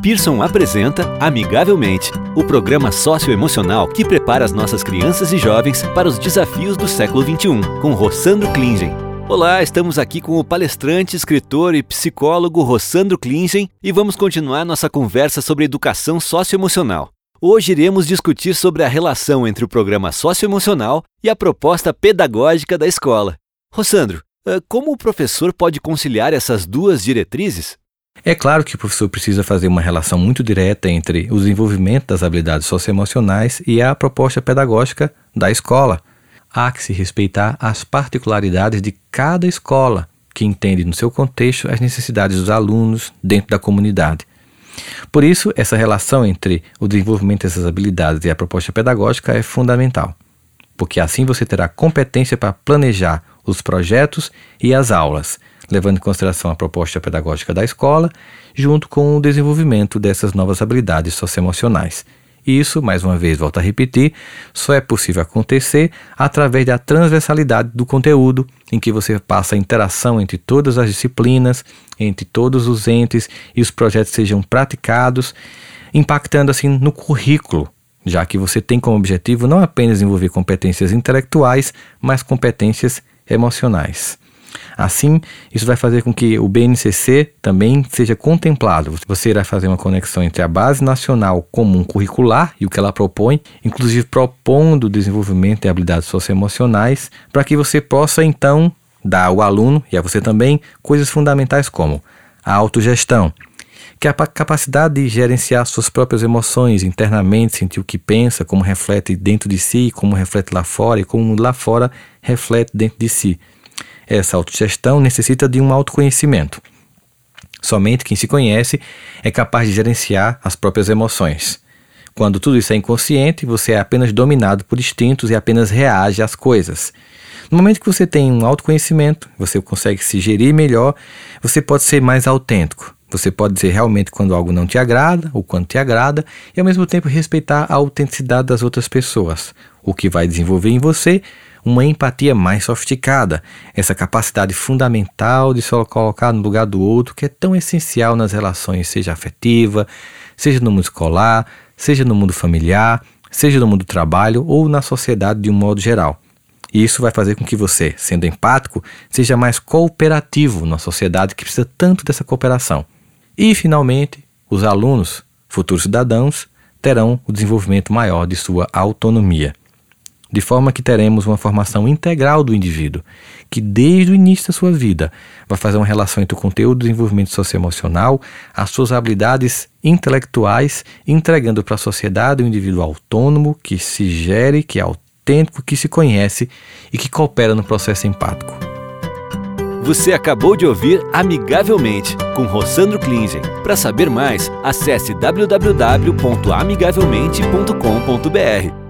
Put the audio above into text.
Pearson apresenta Amigavelmente, o programa socioemocional que prepara as nossas crianças e jovens para os desafios do século XXI, com Rossandro Klingen. Olá, estamos aqui com o palestrante, escritor e psicólogo Rossandro Klingen e vamos continuar nossa conversa sobre educação socioemocional. Hoje iremos discutir sobre a relação entre o programa socioemocional e a proposta pedagógica da escola. Rossandro, eh, como o professor pode conciliar essas duas diretrizes? É claro que o professor precisa fazer uma relação muito direta entre o desenvolvimento das habilidades socioemocionais e a proposta pedagógica da escola. Há que se respeitar as particularidades de cada escola, que entende no seu contexto as necessidades dos alunos dentro da comunidade. Por isso, essa relação entre o desenvolvimento dessas habilidades e a proposta pedagógica é fundamental, porque assim você terá competência para planejar os projetos e as aulas, levando em consideração a proposta pedagógica da escola, junto com o desenvolvimento dessas novas habilidades socioemocionais. Isso, mais uma vez, volto a repetir, só é possível acontecer através da transversalidade do conteúdo, em que você passa a interação entre todas as disciplinas, entre todos os entes e os projetos sejam praticados, impactando assim no currículo, já que você tem como objetivo não apenas desenvolver competências intelectuais, mas competências emocionais. Assim, isso vai fazer com que o BNCC também seja contemplado. Você irá fazer uma conexão entre a Base Nacional Comum Curricular e o que ela propõe, inclusive propondo o desenvolvimento de habilidades socioemocionais, para que você possa então dar ao aluno e a você também coisas fundamentais como a autogestão, que é a capacidade de gerenciar suas próprias emoções internamente, sentir o que pensa, como reflete dentro de si, como reflete lá fora e como lá fora reflete dentro de si. Essa autogestão necessita de um autoconhecimento. Somente quem se conhece é capaz de gerenciar as próprias emoções. Quando tudo isso é inconsciente, você é apenas dominado por instintos e apenas reage às coisas. No momento que você tem um autoconhecimento, você consegue se gerir melhor, você pode ser mais autêntico. Você pode dizer realmente quando algo não te agrada ou quando te agrada e ao mesmo tempo respeitar a autenticidade das outras pessoas, o que vai desenvolver em você uma empatia mais sofisticada, essa capacidade fundamental de se colocar no lugar do outro, que é tão essencial nas relações, seja afetiva, seja no mundo escolar, seja no mundo familiar, seja no mundo do trabalho ou na sociedade de um modo geral. E isso vai fazer com que você, sendo empático, seja mais cooperativo na sociedade que precisa tanto dessa cooperação. E, finalmente, os alunos, futuros cidadãos, terão o desenvolvimento maior de sua autonomia de forma que teremos uma formação integral do indivíduo, que desde o início da sua vida vai fazer uma relação entre o conteúdo do desenvolvimento socioemocional, as suas habilidades intelectuais, entregando para a sociedade um indivíduo autônomo, que se gere, que é autêntico, que se conhece e que coopera no processo empático. Você acabou de ouvir Amigavelmente, com Rossandro Klingen. Para saber mais, acesse www.amigavelmente.com.br.